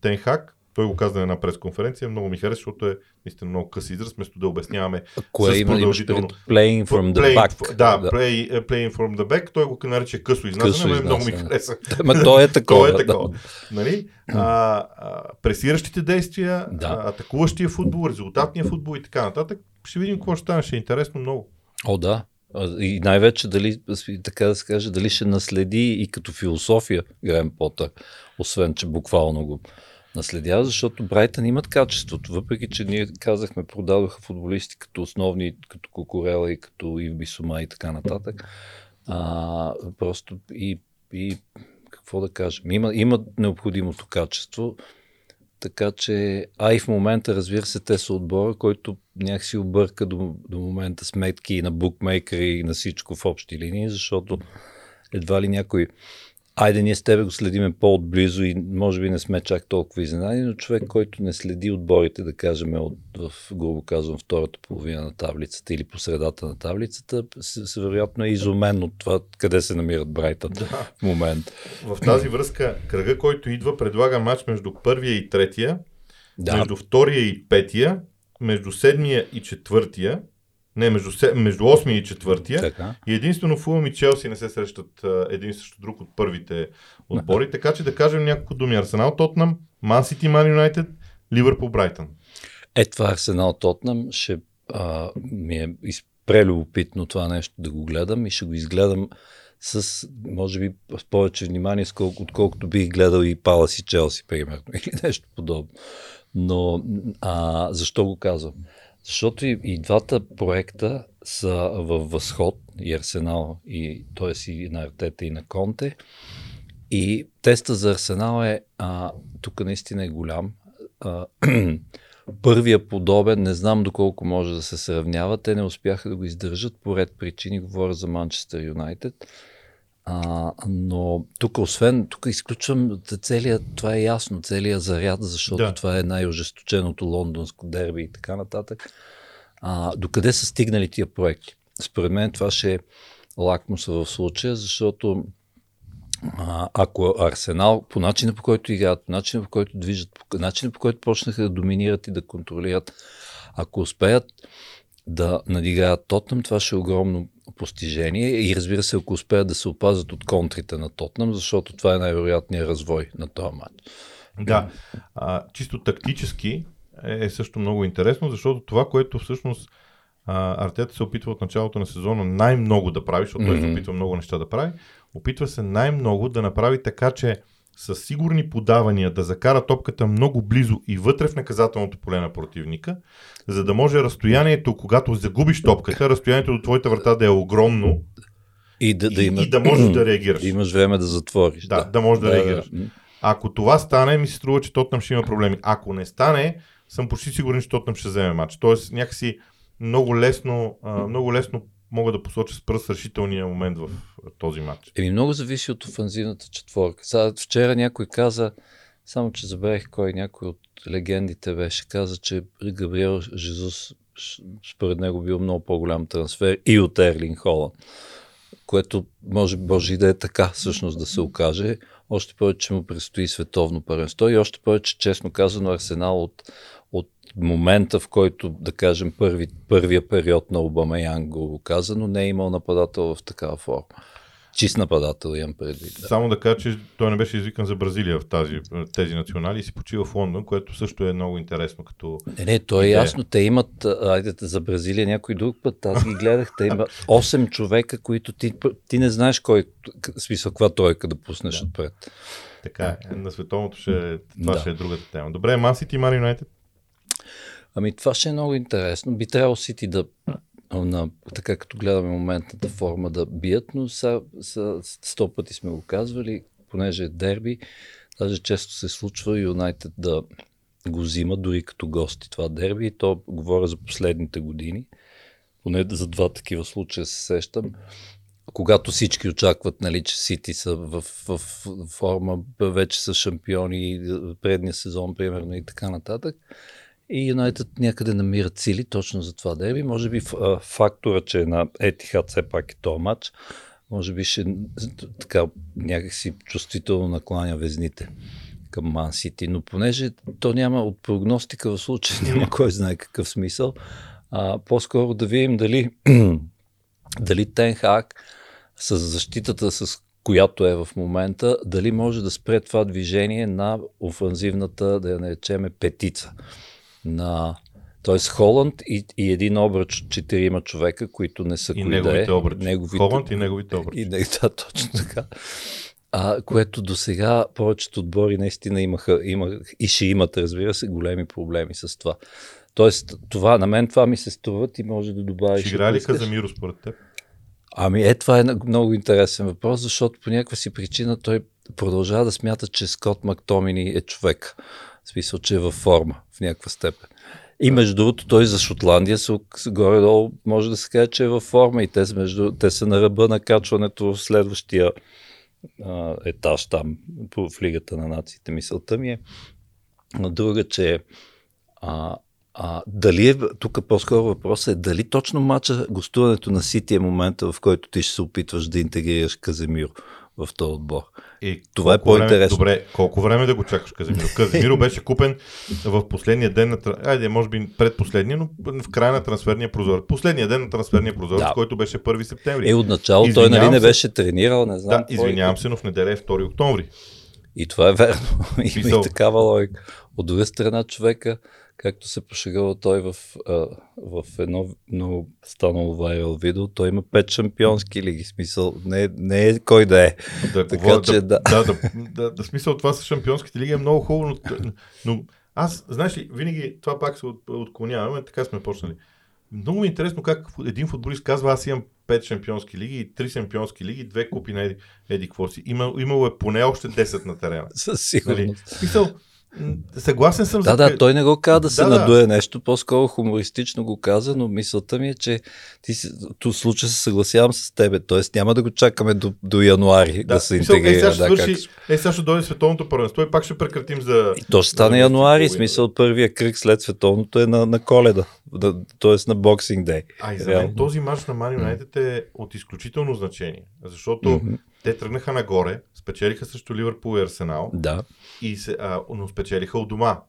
Тенхак той го каза на една пресконференция, много ми хареса, защото е наистина много къс израз, вместо да обясняваме Кое с продължително... Playing from the playing, back. Да, да. Play, uh, playing from the back, той го нарича късо изнасяне, късо изнасяне. много ми хареса. Ма то е такова. то е такова. Да. Нали? А, а, пресиращите действия, да. атакуващия футбол, резултатния футбол и така нататък. Ще видим какво ще стане, ще е интересно много. О, да. И най-вече дали, така да се каже, дали ще наследи и като философия Грем Потър, освен, че буквално го наследява, защото Брайтън имат качеството, въпреки че ние казахме, продадоха футболисти като основни, като Кокорела и като Ив Бисума и така нататък. А, просто и, и какво да кажем, има, има необходимото качество, така че, а и в момента, разбира се, те са отбора, който някакси обърка до, до момента сметки и на букмейкери и на всичко в общи линии, защото едва ли някой Айде, ние с тебе го следиме по-отблизо и може би не сме чак толкова изненадани, но човек, който не следи отборите, да кажем, от, в, грубо казвам, втората половина на таблицата или по средата на таблицата, се, се вероятно е изумен от това къде се намират Брайтън да. в момента. В тази връзка, кръга, който идва, предлага матч между първия и третия, да. между втория и петия между седмия и четвъртия, не, между, се, между 8 и четвъртия. Така. И единствено Фулъм и Челси не се срещат един срещу друг от първите отбори. така че да кажем няколко думи. Арсенал, Тотнам, Ман Сити, Ман Юнайтед, Ливърпул, Брайтън. Е, това Арсенал Тотнам ще а, ми е прелюбопитно това нещо да го гледам и ще го изгледам с, може би, с повече внимание, сколко, отколкото бих гледал и Палас и Челси, примерно, или нещо подобно. Но а, защо го казвам? Защото и, и двата проекта са във възход, и Арсенал, и, т.е. и на Артета, и на Конте. И теста за Арсенал е, а, тук наистина е голям. А, първия подобен, не знам доколко може да се сравнява, те не успяха да го издържат по ред причини, говоря за Манчестър Юнайтед. А, но тук, освен, тук изключвам целият, това е ясно, целият заряд, защото Да. това е най-ожесточеното лондонско дерби и така нататък. А, докъде са стигнали тия проекти? Според мен това ще е лакмуса в случая, защото а, ако Арсенал, по начина по който играят, по начина по който движат, по начина по който почнаха да доминират и да контролират, ако успеят да надиграят Тотнам, това ще е огромно постижение. И разбира се, ако успеят да се опазят от контрите на Тотнам, защото това е най-вероятният развой на този матч. Да, а, чисто тактически е също много интересно, защото това, което всъщност а, Артета се опитва от началото на сезона най-много да прави, защото той се опитва много неща да прави, опитва се най-много да направи така, че с сигурни подавания да закара топката много близо и вътре в наказателното поле на противника, за да може разстоянието, когато загубиш топката, разстоянието до твоята врата да е огромно И да, да, и, има, и да можеш да реагираш. да имаш време да затвориш. Да, да можеш да реагираш. М. Ако това стане, ми се струва, че Тотнам ще има проблеми. Ако не стане, съм почти сигурен, че Тотнам ще вземе матч. Тоест, някакси много лесно, много лесно мога да посоча с пръст решителния момент в а, този матч. Еми много зависи от офанзивната четворка. Сега, вчера някой каза, само че забравих кой някой от легендите беше, каза, че Габриел Жезус според него бил много по-голям трансфер и от Ерлин Холанд. Което може, може и да е така, всъщност да се окаже. Още повече, че му предстои световно първенство и още повече, честно казано, Арсенал от момента, в който, да кажем, първи, първия период на Обамеян го казано, не е имал нападател в такава форма. Чист нападател имам предвид. Да. Само да кажа, че той не беше извикан за Бразилия в тази, тези национали и си почива в Лондон, което също е много интересно като... Не, не, то е Идея. ясно. Те имат, айде за Бразилия някой друг път, аз ги гледах, те имат 8 човека, които ти, ти не знаеш кой, смисъл, каква тройка да пуснеш Да. отпред. Така е, на световното ще, това Да. ще е другата тема. Добре, Ман Сити Ман Юнайтед. Ами това ще е много интересно. Би трябвало Сити да, на, така като гледаме моментната форма да бият, но са, са, сто пъти сме го казвали, понеже е дерби, даже често се случва Юнайтед да го взима дори като гости това дерби и то говоря за последните години. Поне за два такива случая се сещам. Когато всички очакват, нали, че Сити са в, в, в форма, вече са шампиони предния сезон, примерно и така нататък. И Юнайтед някъде намират сили точно за това дерби. Може би фактора, че е на Етихад все пак е този матч, може би ще така някакси чувствително накланя везните към Ман Сити. Но понеже то няма от прогностика в случая, няма кой знае какъв смисъл, а, по-скоро да видим дали, дали Тенхак с защитата, с която е в момента, дали може да спре това движение на офанзивната, да я наречеме, петица. На Тоест Холанд и, и един обръч от четирима човека, които не са И кои да е. неговите Холанд и неговите обръчи. и да, точно така. А, което до сега повечето отбори наистина имаха, имах, и ще имат, разбира се, големи проблеми с това. Тоест, това, на мен това ми се струва, ти може да добавиш. Ще играе ако ли искаш. Казамиро според теб? Ами е, това е много интересен въпрос, защото по някаква си причина той продължава да смята, че Скот Мактомини е човек. В смисъл, че е във форма в някаква степен. И между другото, той за Шотландия са горе-долу, може да се каже, че е във форма и те между, те са на ръба на качването в следващия а, етаж там в Лигата на нациите. Мисълта ми е на друга, че а, а, дали е, тук по-скоро въпросът е дали точно мача, гостуването на Сити е момента, в който ти ще се опитваш да интегрираш Каземиро в този отбор. И Това е време- по-интересно. Добре, колко време да го чакаш Казимиро? Казимиро беше купен в последния ден на... Айде, може би предпоследния, но в края на трансферния прозорец. Последния ден на трансферния прозорец, Да. който беше 1 септември. Е, отначало той нали не беше тренирал, не знам. да, е. извинявам се, но в неделя е 2 октомври. И това е верно. Има и такава логика. От друга страна човека, както се пошегава той в, а, в едно много станало вайрал видео, той има пет шампионски лиги. Смисъл, не, не е кой да е. Да, Така говоря, че да, да. да, да, да, смисъл това с шампионските лиги е много хубаво, но, но аз, знаеш ли, винаги това пак се от, отклоняваме, така сме почнали. Много ми е интересно как един футболист казва, аз имам 5 шампионски лиги, 3 шампионски лиги, две купи на Еди, еди. Има, имало е поне още 10 на терена. Със Нали? сигурност. М, съгласен съм Да, за... да, той не го каза да се Да, да. надуе нещо, по-скоро хумористично го каза, но мисълта ми е, че ти си, ту случай се съгласявам с тебе, т.е. няма да го чакаме до, до януари да, да се смисъл, Е, интегрира. сега ще, да, свърши, как... е, сега ще дойде световното първенство и пак ще прекратим за... И то ще стане за януари, смисъл първия кръг след световното е на, на коледа, да, т.е. на боксинг дей. А и за мен този матч на Man United е от изключително значение, защото Мгм. Те тръгнаха нагоре, спечелиха срещу Ливърпул и Арсенал, Да, и се, а, но спечелиха от дома.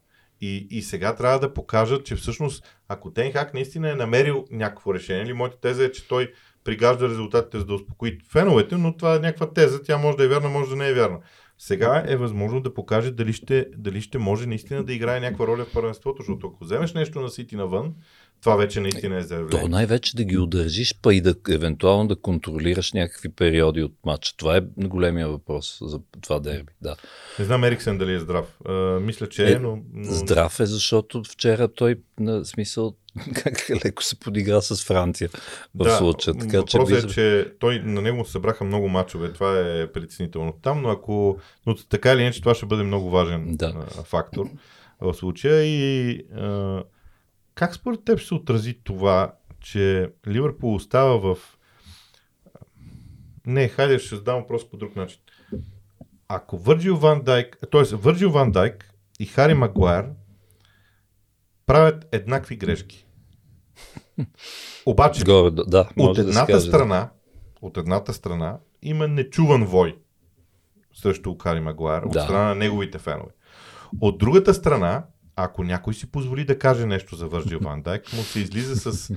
И, и сега трябва да покажат, че всъщност, ако Тенхак наистина е намерил някакво решение, или моята теза е, че той пригажда резултатите за да успокои феновете, но това е някаква теза, тя може да е вярна, може да не е вярна. Сега е възможно да покаже дали ще, дали ще може наистина да играе някаква роля в първенството, защото ако вземеш нещо на Сити навън, това вече наистина е то заявление. най-вече да ги удържиш, па и да евентуално да контролираш някакви периоди от матча. Това е големия въпрос за това дерби. Да. Не знам Ериксен дали е здрав. А, мисля, че е, Е, но... Здрав е, защото вчера той на смисъл как леко се подигра с Франция в случая. Така, че, е, че той, на него се събраха много мачове. Това е притеснително там, но ако... Но така или иначе това ще бъде много важен Да. фактор в случая. И а, как според теб ще се отрази това, че Ливърпул остава в... Не, хайде ще задам въпрос по друг начин. Ако Върджил Ван Дайк, т.е. Върджил Ван Дайк и Хари Магуайр правят еднакви грешки. Обаче, Горе, да, да, от да едната каже. страна, от едната страна има нечуван вой срещу Кари Магуайр, от Да. страна на неговите фенове. От другата страна, ако някой си позволи да каже нещо за Върджил Ван Дайк, му се излиза с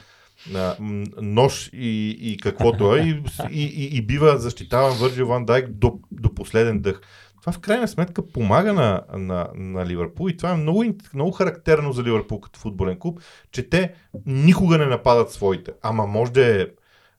а, нож и, и каквото е и, и, и, бива защитаван Върджил Ван Дайк до, до последен дъх. Това в крайна сметка помага на, на, на Ливърпул и това е много, много характерно за Ливърпул като футболен клуб, че те никога не нападат своите. Ама може да е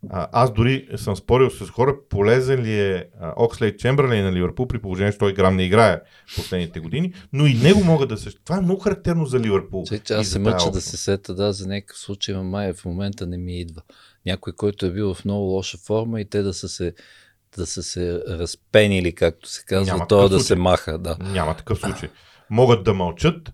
а, аз дори съм спорил с хора, полезен ли е а, Окслейд Чемберлейн на Ливърпул, при положение, че той грам не играе последните години, но и него могат да се... Това е много характерно за Ливърпул. И аз се мъча да се сета, да, за някакъв случай, май в момента не ми идва. Някой, който е бил в много лоша форма и те да са се, да са се разпенили, както се казва, то да случай. се маха. Да, Няма такъв случай. Могат да мълчат,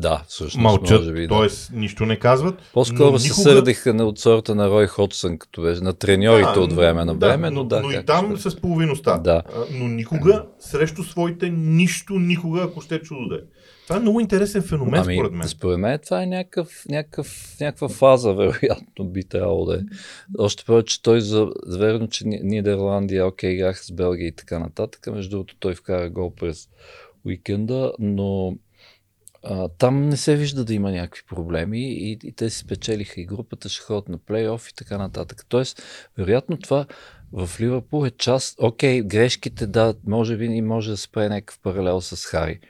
да всъщност, мълчат, може би. Да. т.е. нищо не казват. По-скоро но се никога- сърдиха на от сорта на Рой Hodgson, като беше на треньорите Да, от време на време, но, да. Но и там ще- с половиността. Да. А, Но никога срещу своите, нищо никога, ако ще е чудо да е. Това е много интересен феномен, Ами, според мен. според мен това е някакъв, някакъв, някаква фаза, вероятно би трябвало да е. Още повече той за, верно, че Ни- Нидерландия, окей, играха с Белгия и така нататък. Между другото той вкара гол през уикенда, но а, там не се вижда да има някакви проблеми и, и те си спечелиха и групата, ще ходят на плейоф и така нататък. Тоест, вероятно това в Ливърпул е част, окей, грешките, да, може би и може да се прави някакъв паралел с Хари.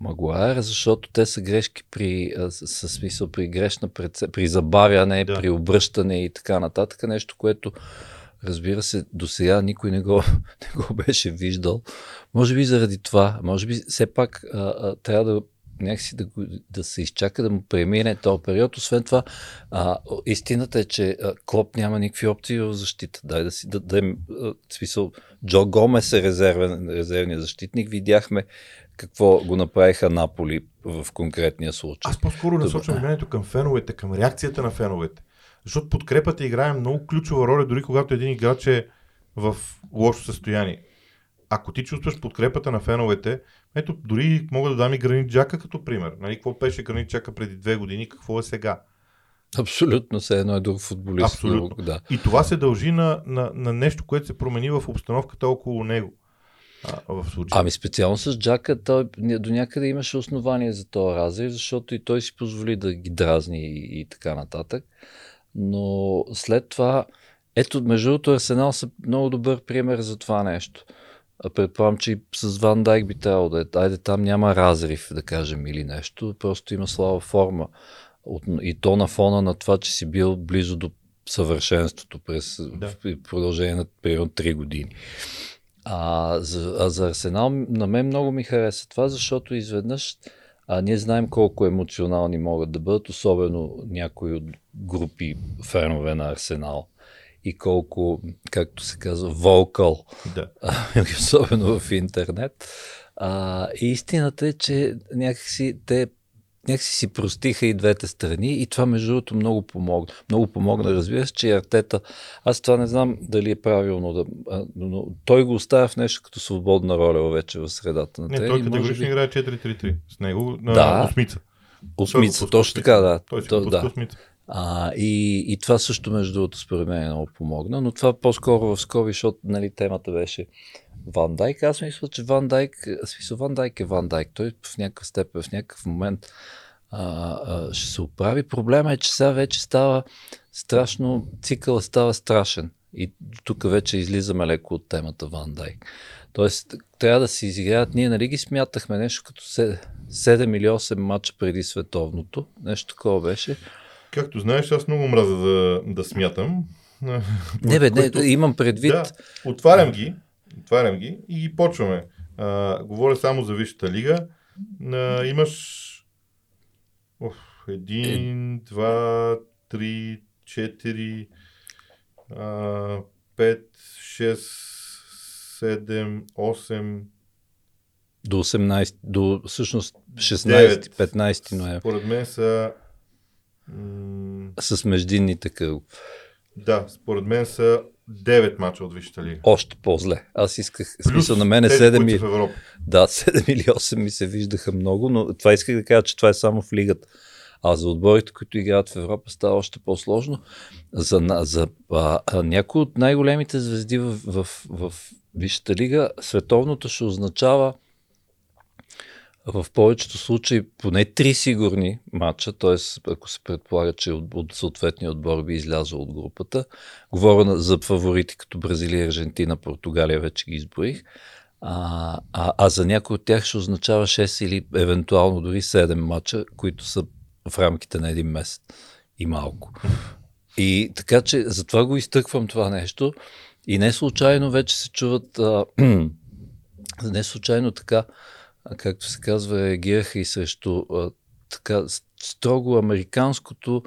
Магуайр, защото те са грешки при, а, с, с смисъл при грешна при забавяне, да. при обръщане и така нататък. Нещо, което разбира се, до сега никой не го, не го беше виждал. Може би заради това, може би все пак а, а, трябва да някакси да, да се изчака да му премине този период. Освен това, а, истината е, че а, Клоп няма никакви опции в защита. Дай да си дадем а, в смисъл. Джо Гомес е резервен, резервният защитник. Видяхме какво го направиха Наполи в конкретния случай. Аз по-скоро насочвам вниманието към феновете, към реакцията на феновете. Защото подкрепата играе много ключова роля, дори когато един играч е в лошо състояние. Ако ти чувстваш подкрепата на феновете, ето дори мога да дам и Гранит Джака като пример. Нали, какво беше Гранит Джака преди две години, какво е сега? Абсолютно, все едно е друг футболист. Абсолютно. Да. И това се дължи на, на, на нещо, което се промени в обстановката около него. А, в случая. Ами специално с Джака, той до някъде имаше основание за този разрив, защото и той си позволи да ги дразни и, и така нататък. Но след това, ето, между другото, Арсенал са много добър пример за това нещо. Предполагам, че с Ван Дайк би трябвало да е. Айде, там няма разрив, да кажем, или нещо. Просто има слаба форма. И то на фона на това, че си бил близо до съвършенството през да. в продължение на период 3 години. А за, а за Арсенал на мен много ми хареса това, защото изведнъж а ние знаем колко емоционални могат да бъдат, особено някои от групи фенове на Арсенал. И колко, както се казва, волкал, да. особено в интернет. А, и истината е, че някакси те някакси си простиха и двете страни и това между другото много помогна. Много помогна, разбира се, че Артета, аз това не знам дали е правилно, да, но той го оставя в нещо като свободна роля вече в средата на Не, той категорично би... играе 4-3-3 с него на да, осмица. Осмица, точно така, да. Той си то, да. осмица. А, и, и това също, между другото, според мен е много помогна, но това по-скоро в скоби, защото нали, темата беше Ван Дайк. Аз мисля, че Ван Дайк, смисъл Ван Дайк е Ван Дайк. Той в някакъв степен, в някакъв момент а, а, ще се оправи. Проблема е, че сега вече става страшно, цикъл става страшен. И тук вече излизаме леко от темата Ван Дайк. Тоест, трябва да се изиграят. Ние нали ги смятахме нещо като 7 или 8 мача преди световното. Нещо такова беше. Както знаеш, аз много мраза да, да смятам. Не, бе, не, имам предвид. Да, отварям ги, отварям ги и ги почваме. А, говоря само за Висшата лига. А, имаш Оф, един, е... два, три, четири, а, пет, шест, седем, осем, до 18, до всъщност 16, 15 ноември. Според мен са... М- с междинните кръг. Да, според мен са 9 мача от Висшата лига. Още по-зле. Аз исках, Плюс смисъл на мен е 7 и... в Европа. Да, 7 или 8 ми се виждаха много, но това исках да кажа, че това е само в лигата. А за отборите, които играят в Европа, става още по-сложно. За, за а, а, някои от най-големите звезди в, в, в Висшата лига, световното ще означава в повечето случаи поне три сигурни матча, т.е. ако се предполага, че от, от съответния отбор би излязъл от групата. Говоря за фаворити като Бразилия, Аржентина, Португалия, вече ги изброих. А, а, а за някои от тях ще означава 6 или евентуално дори 7 матча, които са в рамките на един месец и малко. И така че затова го изтъквам това нещо. И не случайно вече се чуват, а, не случайно така, както се казва, реагираха и срещу така строго американското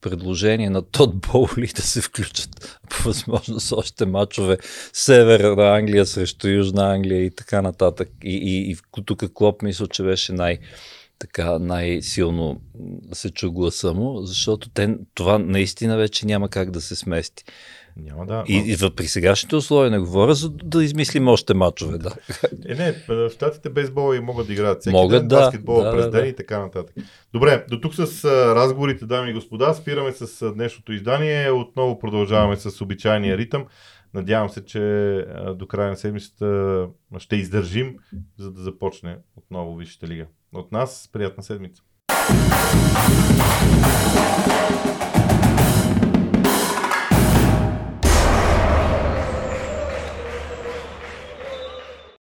предложение на Тод Боули да се включат по възможност още мачове Северна Англия срещу Южна Англия и така нататък. И, и, и тук Клоп мисля, че беше най- така най-силно се чу гласа му, защото те, това наистина вече няма как да се смести. Няма да. И, и при сегашните условия не говоря за да измислим още мачове. Да. Е, не, в щатите бейсбола и могат да играят всеки могат, ден, да, баскетбол да, през да, ден да. и така нататък. Добре, до тук с разговорите, дами и господа, спираме с днешното издание. Отново продължаваме с обичайния ритъм. Надявам се, че до края на седмицата ще издържим, за да започне отново Висшата лига. От нас приятна седмица.